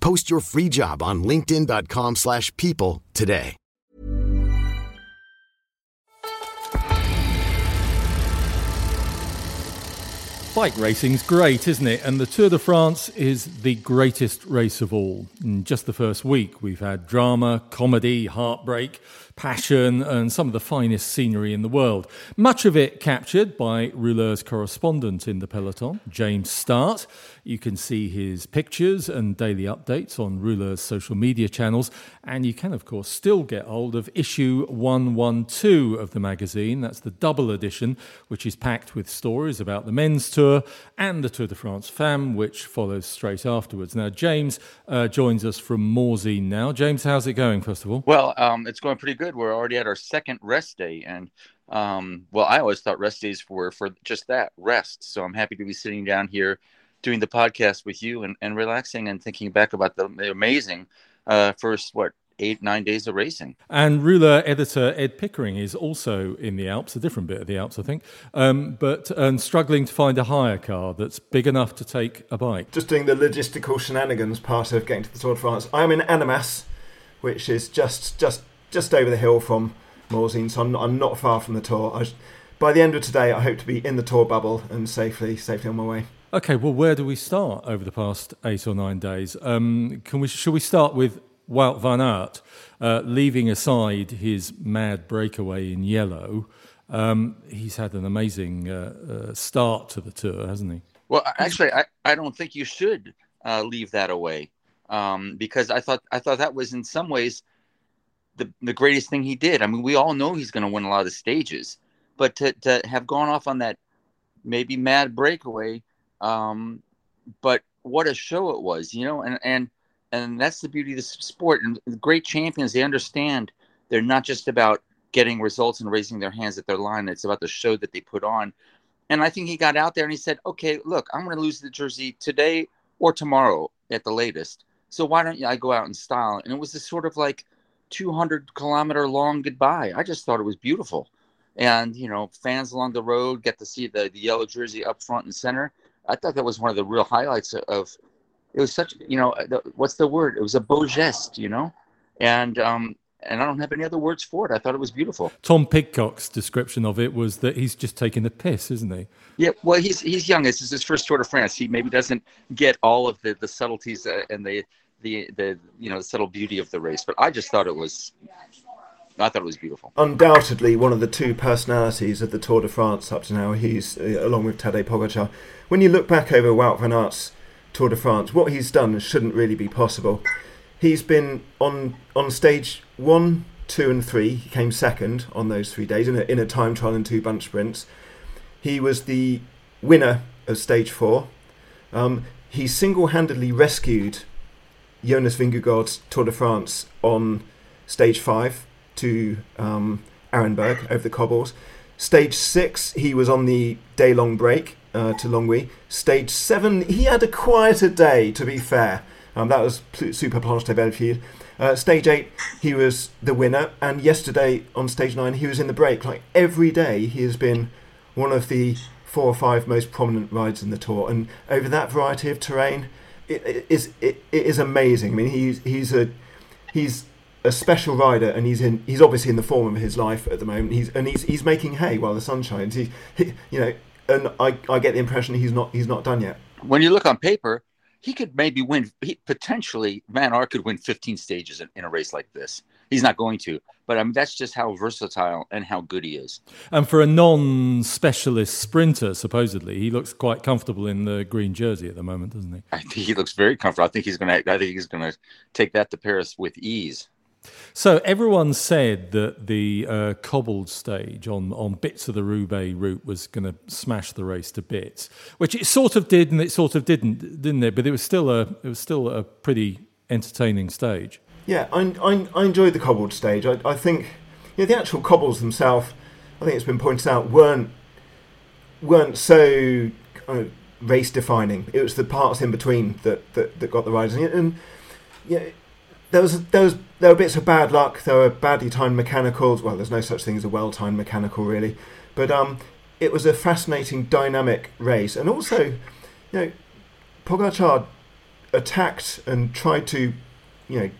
Post your free job on linkedin.com/people slash people today. Bike racing's great, isn't it? And the Tour de France is the greatest race of all. In just the first week, we've had drama, comedy, heartbreak, passion, and some of the finest scenery in the world. Much of it captured by Rouleur's correspondent in the peloton, James Startt. You can see his pictures and daily updates on Rouleur's social media channels, and you can, of course, still get hold of issue 112 of the magazine. That's the double edition, which is packed with stories about the men's tour and the Tour de France Femme, which follows straight afterwards. Now, James uh, joins us from Morzine now. James, how's it going, first of all? Well, um, it's going pretty good. We're already at our second rest day, and um, well, I always thought rest days were for just that rest. So I'm happy to be sitting down here doing the podcast with you and, and relaxing and thinking back about the, the amazing uh, first what eight nine days of racing. And Rouleur editor Ed Pickering is also in the Alps, a different bit of the Alps, I think, um, but um, struggling to find a hire car that's big enough to take a bike. Just doing the logistical shenanigans part of getting to the Tour de France. I'm in Annemasse, which is just just just over the hill from Morzine, so I'm not, I'm not far from the Tour. I, by the end of today, I hope to be in the Tour bubble and safely safely on my way. Okay, well, where do we start over the past eight or nine days? Um, can we? Should we start with Wout van Aert, uh, leaving aside his mad breakaway in yellow? Um, he's had an amazing uh, uh, start to the tour, hasn't he? Well, actually, I, I don't think you should uh, leave that away um, because I thought I thought that was in some ways the the greatest thing he did. I mean, we all know he's going to win a lot of stages, but to to have gone off on that maybe mad breakaway um, but what a show it was, you know, and and and that's the beauty of the sport. And great champions, they understand they're not just about getting results and raising their hands at their line. It's about the show that they put on. And I think he got out there and he said, "Okay, look, I'm going to lose the jersey today or tomorrow at the latest. So why don't I go out in style?" And it was this sort of like 200 kilometer long goodbye. I just thought it was beautiful. And you know, fans along the road get to see the, the yellow jersey up front and center I thought that was one of the real highlights of. It was such, you know, the, what's the word? It was a beau geste, you know, and um, and I don't have any other words for it. I thought it was beautiful. Tom Pidcock's description of it was that he's just taking the piss, isn't he? Yeah, well, he's he's young. This is his first Tour de France. He maybe doesn't get all of the the subtleties uh, and the the the you know the subtle beauty of the race. But I just thought it was I thought it was beautiful. Undoubtedly, one of the two personalities of the Tour de France up to now. He's uh, along with Tadej Pogacar. When you look back over Wout van Aert's Tour de France, what he's done shouldn't really be possible. He's been on on stage one, two, and three. He came second on those three days in a, in a time trial and two bunch sprints. He was the winner of stage four. Um, he single-handedly rescued Jonas Vingegaard's Tour de France on stage five to um, Arenberg over the cobbles. Stage six, he was on the day long break uh, to Longwy. Stage seven, he had a quieter day, to be fair. Um, that was Super Planche des Belles Filles. Uh, stage eight, he was the winner, and yesterday on stage nine, he was in the break. Like every day, he has been one of the four or five most prominent rides in the tour, and over that variety of terrain, it, it is it, it is amazing. I mean, he's he's a he's a special rider, and he's in. He's obviously in the form of his life at the moment. He's and he's he's making hay while the sun shines. He, he you know, and I, I get the impression he's not he's not done yet. When you look on paper, he could maybe win. He, potentially, Van Aert could win 15 stages in, in, a race like this. he's not going to. But I mean, that's just how versatile and how good he is. And for a non-specialist sprinter, supposedly, he looks quite comfortable in the green jersey at the moment, doesn't he? I think he looks very comfortable. I think he's going to. I think he's going to take that to Paris with ease. So everyone said that the uh, cobbled stage on, on bits of the Roubaix route was going to smash the race to bits, which it sort of did and it sort of didn't, didn't it? But it was still a it was still a pretty entertaining stage. Yeah, I, I, I enjoyed the cobbled stage. I, I think you know, the actual cobbles themselves, I think it's been pointed out, weren't weren't so uh, race defining. It was the parts in between that, that, that got the riders. And, and yeah, there was there there were bits of bad luck. There were badly timed mechanicals. Well, there's no such thing as a well timed mechanical, really. But um, it was a fascinating, dynamic race, and also, you know, Pogacar attacked and tried to, you know,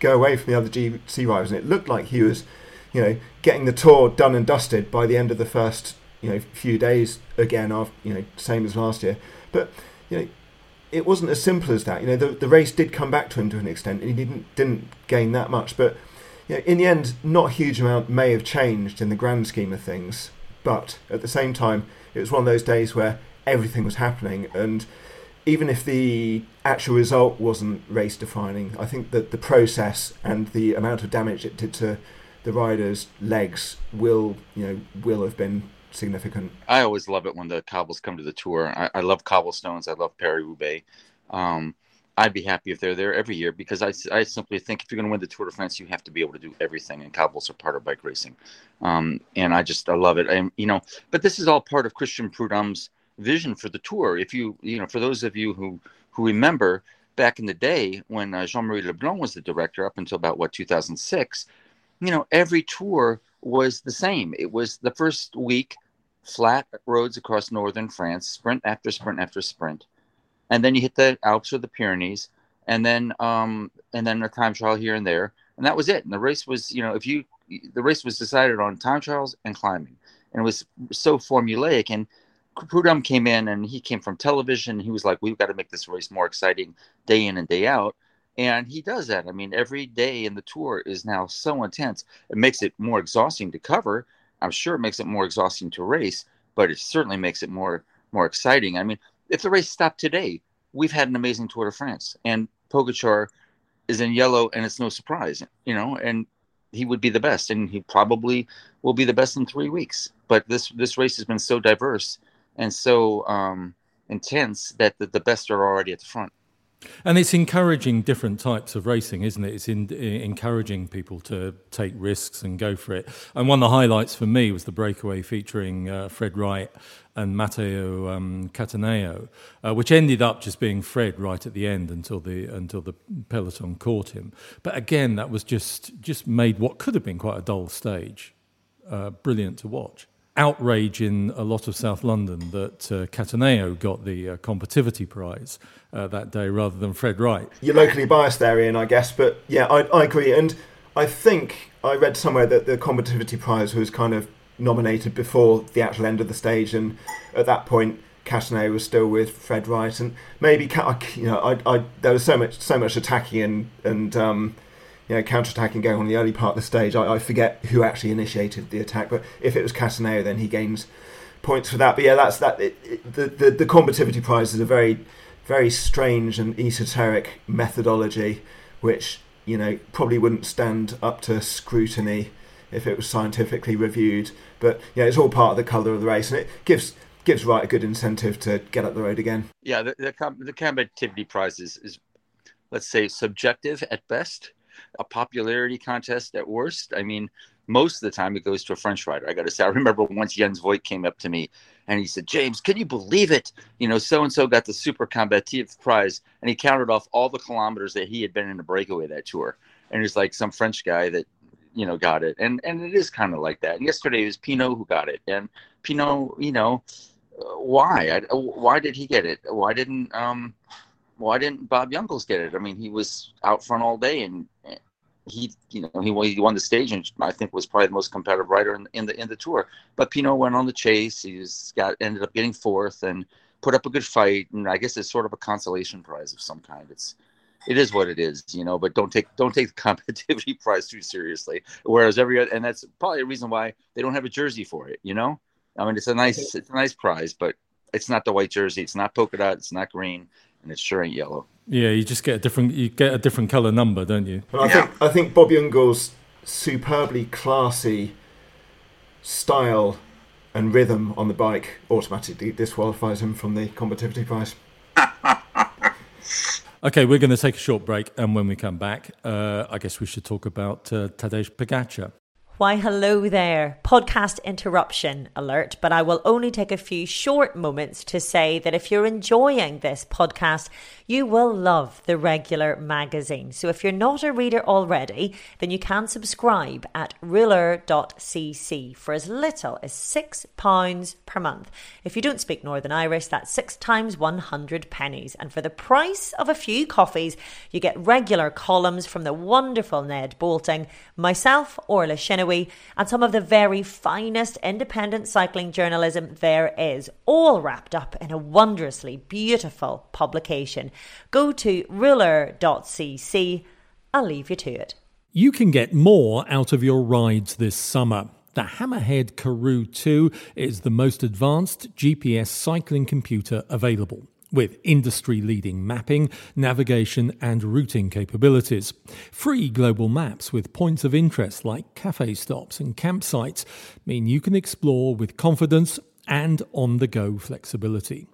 go away from the other GC riders, and it looked like he was, you know, getting the tour done and dusted by the end of the first, you know, few days again. Of you know, same as last year, but you know it wasn't as simple as that. You know, the, the race did come back to him to an extent, and he didn't didn't gain that much. But you know, in the end, not a huge amount may have changed in the grand scheme of things. But at the same time, it was one of those days where everything was happening, and even if the actual result wasn't race defining, I think that the process and the amount of damage it did to the riders' legs will, you know, will have been significant. I always love it when the cobbles come to the tour. I, I love cobblestones. I love Paris Roubaix. Um, I'd be happy if they're there every year because I, I simply think if you're going to win the Tour de France, you have to be able to do everything, and cobbles are part of bike racing. Um, and I just I love it. And you know, but this is all part of Christian Prudhomme's vision for the tour. If you you know, for those of you who who remember back in the day when uh, Jean-Marie Leblanc was the director up until about what 2006, you know, every tour was the same. It was the first week flat roads across northern France, sprint after sprint after sprint, and then you hit the Alps or the Pyrenees, and then um, and then a time trial here and there, and that was it. And the race was, you know, if you the race was decided on time trials and climbing, and it was so formulaic. And Prudhomme came in, and he came from television. He was like, "We've got to make this race more exciting, day in and day out." And he does that. I mean, every day in the tour is now so intense. It makes it more exhausting to cover I'm sure it makes it more exhausting to race, but it certainly makes it more more exciting. I mean, if the race stopped today, we've had an amazing Tour de France, and Pogacar is in yellow, and it's no surprise, you know, and he would be the best, and he probably will be the best in three weeks. But this this race has been so diverse and so um, intense that the, the best are already at the front. And it's encouraging different types of racing, isn't it? It's in, in, encouraging people to take risks and go for it. And one of the highlights for me was the breakaway featuring uh, Fred Wright and Matteo um, Cattaneo, uh, which ended up just being Fred Wright at the end until the until the peloton caught him. But again, that was just just made what could have been quite a dull stage uh, brilliant to watch outrage in a lot of South London that uh, Cattaneo got the uh, Combativity Prize uh, that day rather than Fred Wright. You're locally biased there, Ian, I guess, but yeah, I, I agree. And I think I read somewhere that the Combativity Prize was kind of nominated before the actual end of the stage, and at that point, Cattaneo was still with Fred Wright, and maybe you know, I, I, there was so much, so much attacking and and um, you know, counter-attacking going on in the early part of the stage. I, I, forget who actually initiated the attack, but if it was Cattaneo, then he gains points for that. But yeah, that's that. It, it, the, the the combativity prize is a very very strange and esoteric methodology, which you know probably wouldn't stand up to scrutiny if it was scientifically reviewed. But yeah, it's all part of the colour of the race, and it gives gives Wright a good incentive to get up the road again. Yeah, the the, the combativity prize is, is let's say subjective at best a popularity contest at worst. I mean, most of the time it goes to a French rider. I got to say, I remember once Jens Voigt came up to me and he said, James, can you believe it? You know, so and so got the super combative prize. And he counted off all the kilometers that he had been in a breakaway that tour. And he's like some French guy that, you know, got it. And and it is kind of like that. And yesterday it was Pinot who got it. And Pinot, you know, uh, why? Why did he get it? Why didn't um why didn't Bob Jungels get it? I mean, he was out front all day and he, you know, he, he won the stage and I think was probably the most competitive rider in, in the in the tour. But Pinot went on the chase. He's got ended up getting fourth and put up a good fight. And I guess it's sort of a consolation prize of some kind. It's it is what it is, you know. But don't take don't take the competitivity prize too seriously. Whereas every other, and that's probably a reason why they don't have a jersey for it. You know, I mean, it's a nice it's a nice prize, but it's not the white jersey. It's not polka dot. It's not green, and it sure ain't yellow. Yeah, you just get a different you get a different color number, don't you? And I Yeah. think I think Bob Jungels's superbly classy style and rhythm on the bike automatically disqualifies him from the competitivity prize. Okay, we're going to take a short break, and when we come back, uh, I guess we should talk about uh, Tadej Pogacar. Why, hello there. Podcast interruption alert, but I will only take a few short moments to say that if you're enjoying this podcast, you will love the regular magazine. So if you're not a reader already, then you can subscribe at rouleur.cc for as little as £6 per month. If you don't speak Northern Irish, that's six times 100 pennies. And for the price of a few coffees, you get regular columns from the wonderful Ned Boulting, myself, Orla And some of the very finest independent cycling journalism there is, all wrapped up in a wondrously beautiful publication. Go to rouleur.cc. I'll leave you to it. You can get more out of your rides this summer. The Hammerhead Karoo 2 is the most advanced GPS cycling computer available. With industry leading mapping, navigation, and routing capabilities. Free global maps with points of interest like cafe stops and campsites mean you can explore with confidence and on the go flexibility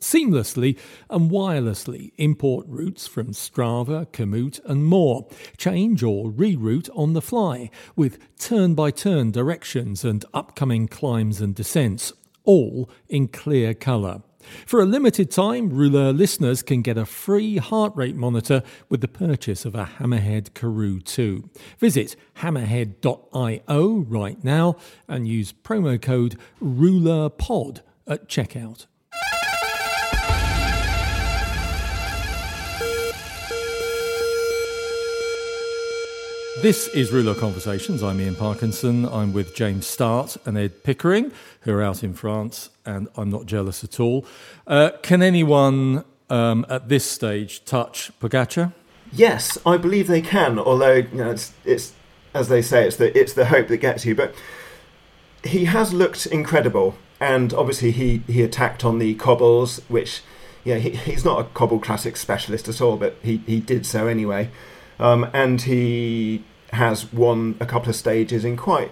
seamlessly and wirelessly import routes from Strava, Komoot, and more. Change or reroute on the fly with turn by turn directions and upcoming climbs and descents, all in clear colour. For a limited time, Rouleur listeners can get a free heart rate monitor with the purchase of a Hammerhead Karoo 2. Visit hammerhead.io right now and use promo code RULERPOD at checkout. This is Rouleur Conversations. I'm Ian Parkinson. I'm with James Startt and Ed Pickering, who are out in France, and I'm not jealous at all. Uh, can anyone um, at this stage touch Pogacar? Yes, I believe they can. Although you know, it's, it's as they say, it's the it's the hope that gets you. But he has looked incredible, and obviously he he attacked on the cobbles, which yeah he, he's not a cobble classic specialist at all, but he he did so anyway, um, and he has won a couple of stages in quite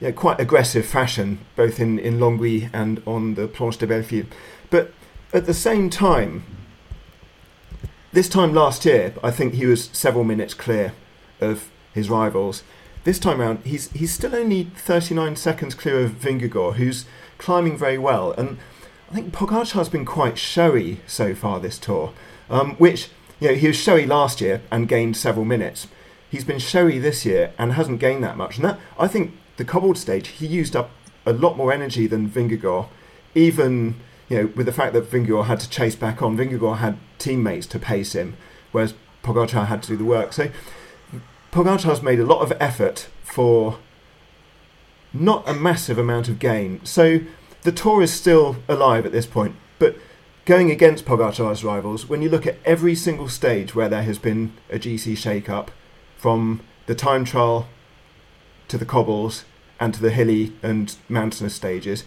yeah quite aggressive fashion, both in in Longwy and on the Planche des Belles Filles. But at the same time, this time last year, I think he was several minutes clear of his rivals. This time round, he's he's still only 39 seconds clear of Vingegaard, who's climbing very well. And I think Pogacar's been quite showy so far this tour, um, which you know he was showy last year and gained several minutes. He's been showy this year and hasn't gained that much. And that I think the cobbled stage he used up a lot more energy than Vingegaard, even you know with the fact that Vingegaard had to chase back on. Vingegaard had teammates to pace him, whereas Pogacar had to do the work. So Pogacar's made a lot of effort for not a massive amount of gain. So the tour is still alive at this point, but going against Pogacar's rivals, when you look at every single stage where there has been a GC shake-up, from the time trial to the cobbles and to the hilly and mountainous stages,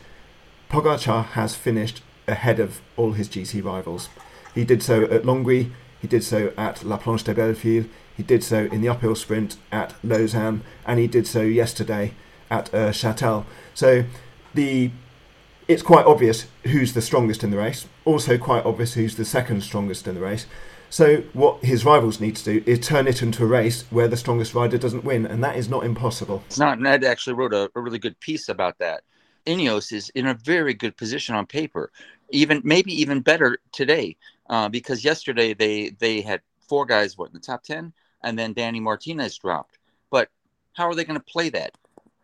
Pogacar has finished ahead of all his GC rivals. He did so at Longwy, he did so at La Planche des Belles Filles, he did so in the uphill sprint at Lausanne, and he did so yesterday at uh, Châtel. So the it's quite obvious who's the strongest in the race. Also, quite obvious who's the second strongest in the race. So, what his rivals need to do is turn it into a race where the strongest rider doesn't win, and that is not impossible. It's not. Ned actually wrote a, a really good piece about that. Ineos is in a very good position on paper, even maybe even better today, uh, because yesterday they they had four guys what in the top ten, and then Danny Martinez dropped. But how are they going to play that?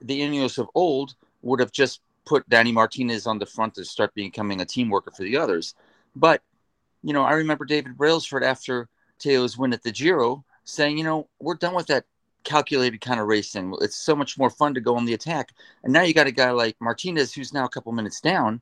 The Ineos of old would have just put Danny Martinez on the front to start becoming a team worker for the others. But you know, I remember David Brailsford after Tao's win at the Giro saying, you know, we're done with that calculated kind of racing. It's so much more fun to go on the attack. And now you got a guy like Martinez who's now a couple minutes down.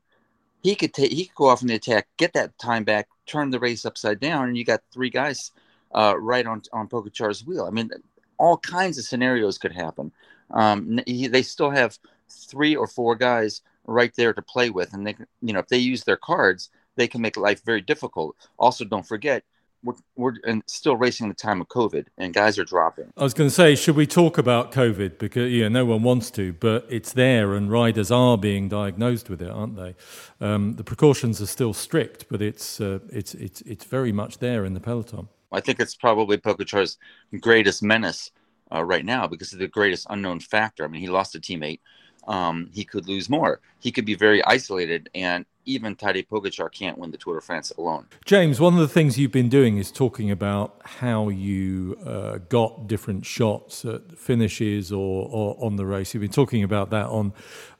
He could take he could go off on the attack, get that time back, turn the race upside down, and you got three guys uh, right on on Pogacar's wheel. I mean, all kinds of scenarios could happen. Um, he, they still have three or four guys right there to play with, and they, you know, if they use their cards, they can make life very difficult. Also, don't forget we're, we're still racing the time of COVID, and guys are dropping. I was going to say, should we talk about COVID because yeah, no one wants to, but it's there, and riders are being diagnosed with it, aren't they? Um, the precautions are still strict, but it's uh, it's it's it's very much there in the peloton. I think it's probably Pogacar's greatest menace uh, right now because of the greatest unknown factor. I mean, he lost a teammate. Um, he could lose more. He could be very isolated, and even Tadej Pogacar can't win the Tour de France alone. James, one of the things you've been doing is talking about how you uh, got different shots at finishes or, or, on the race. You've been talking about that on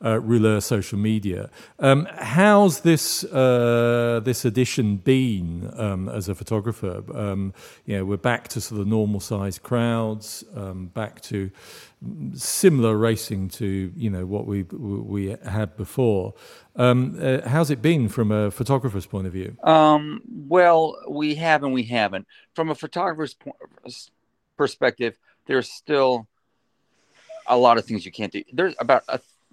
uh, Rouleur social media. Um, how's this uh, this edition been um, as a photographer? Um, you know, we're back to sort of normal sized crowds, um, back to similar racing to you know what we we had before. Um, uh, how's it been from a photographer's point of view? Um, well, we have and we haven't. From a photographer's po- perspective, there's still a lot of things you can't do. There's about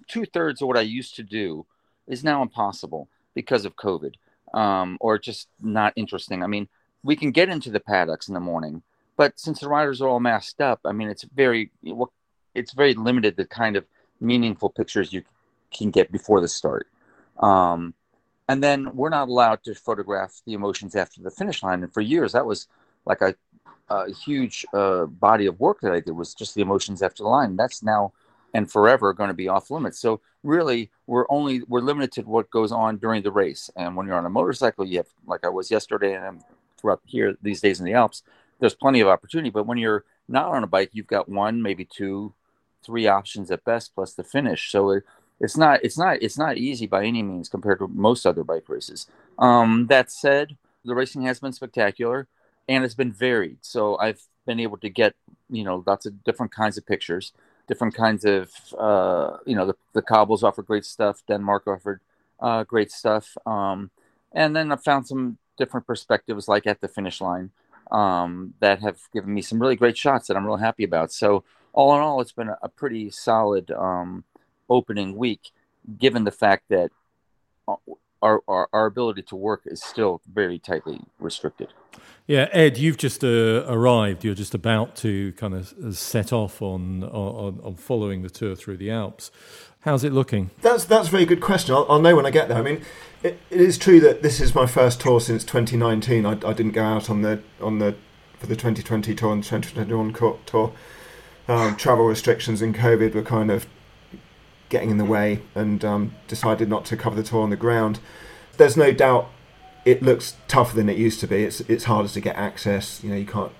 two thirds of what I used to do is now impossible because of COVID, um, or just not interesting. I mean, we can get into the paddocks in the morning, but since the riders are all masked up, I mean, it's very it's very limited the kind of meaningful pictures you can get before the start. Um, and then we're not allowed to photograph the emotions after the finish line. And for years, that was like a, a huge uh, body of work that I did was just the emotions after the line. That's now and forever going to be off limits. So really, we're only we're limited to what goes on during the race. And when you're on a motorcycle, you have like I was yesterday, and I'm throughout here these days in the Alps. There's plenty of opportunity, but when you're not on a bike, you've got one, maybe two, three options at best, plus the finish. So it, it's not it's not it's not easy by any means compared to most other bike races. Um, that said, the racing has been spectacular and it's been varied. So I've been able to get you know lots of different kinds of pictures, different kinds of uh, you know the, the cobbles offer great stuff. Denmark offered uh, great stuff, um, and then I found some different perspectives like at the finish line um, that have given me some really great shots that I'm real happy about. So all in all, it's been a, a pretty solid. Um, opening week, given the fact that uh, our, our, our ability to work is still very tightly restricted. Yeah, Ed, you've just uh, arrived. You're just about to kind of uh, set off on, on, on following the tour through the Alps. How's it looking? That's that's a very good question. I'll, I'll know when I get there. I mean, it, it is true that this is my first tour since 2019. I, I didn't go out on the on the for the 2020 tour and 2021 tour. Um, travel restrictions and COVID were kind of getting in the way and um, decided not to cover the tour on the ground. There's no doubt it looks tougher than it used to be. It's it's harder to get access. You know, you can't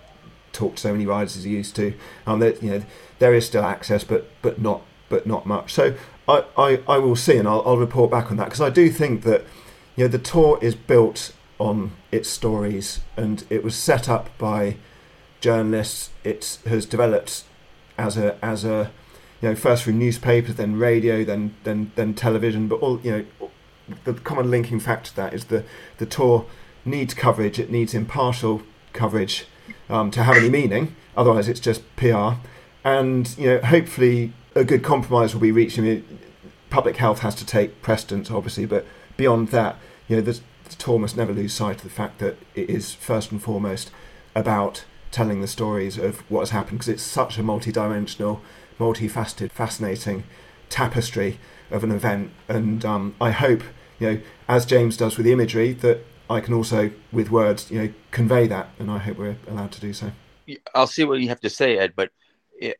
talk to so many riders as you used to. Um, there, you know, there is still access, but but not but not much. So I, I, I will see, and I'll, I'll report back on that because I do think that you know the tour is built on its stories, and it was set up by journalists. It has developed as a as a you know, first through newspapers, then radio, then then then television. But all you know, the common linking factor to that is the the tour needs coverage. It needs impartial coverage um, to have any meaning. Otherwise, it's just PR. And you know, hopefully, a good compromise will be reached. I mean, public health has to take precedence, obviously, but beyond that, you know, the, the tour must never lose sight of the fact that it is first and foremost about telling the stories of what has happened because it's such a multi-dimensional multifaceted, fascinating tapestry of an event. And um, I hope, you know, as James does with the imagery, that I can also, with words, you know, convey that. And I hope we're allowed to do so. I'll see what you have to say, Ed, but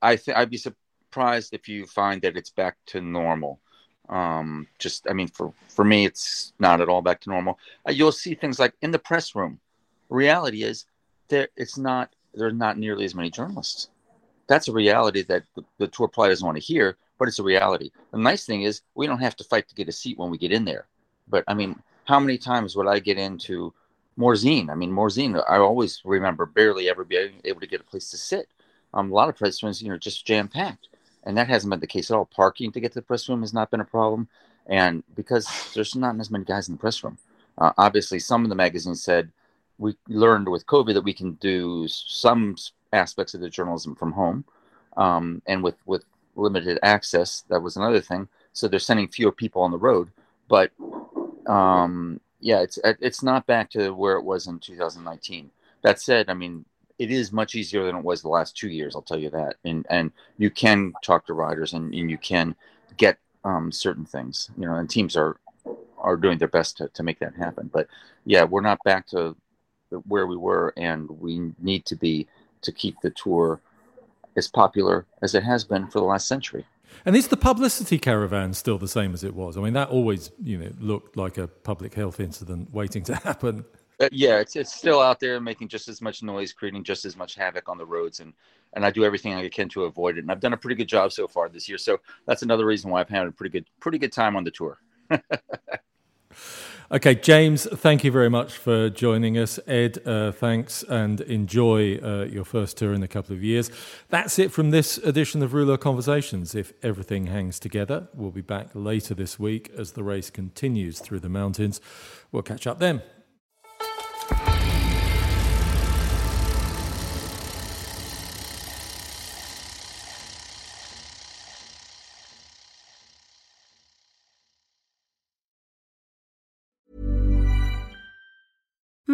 I think I'd be surprised if you find that it's back to normal. Um, just, I mean, for, for me, it's not at all back to normal. Uh, you'll see things like in the press room. Reality is there, it's not, there's not nearly as many journalists that's a reality that the, the tour probably doesn't want to hear, but it's a reality. The nice thing is we don't have to fight to get a seat when we get in there. But I mean, how many times would I get into Morzine? I mean, Morzine, I always remember barely ever being able to get a place to sit. Um, a lot of press rooms, you know, just jam packed, and that hasn't been the case at all. Parking to get to the press room has not been a problem, and because there's not as many guys in the press room. Uh, obviously, some of the magazines said we learned with COVID that we can do some aspects of the journalism from home, um, and with with limited access, that was another thing. So they're sending fewer people on the road, but um, yeah, it's it's not back to where it was in 2019. That said, I mean, it is much easier than it was the last two years. I'll tell you that, and and you can talk to riders and, and you can get um, certain things, you know, and teams are are doing their best to, to make that happen. But yeah, we're not back to where we were, and we need to be to keep the tour as popular as it has been for the last century. And is the publicity caravan still the same as it was? I mean, that always, you know, looked like a public health incident waiting to happen. Uh, yeah, it's it's still out there making just as much noise, creating just as much havoc on the roads, and and I do everything I can to avoid it. And I've done a pretty good job so far this year. So that's another reason why I've had a pretty good pretty good time on the tour. Okay, James, thank you very much for joining us. Ed, uh, thanks and enjoy uh, your first tour in a couple of years. That's it from this edition of Rouleur Conversations. If everything hangs together, we'll be back later this week as the race continues through the mountains. We'll catch up then.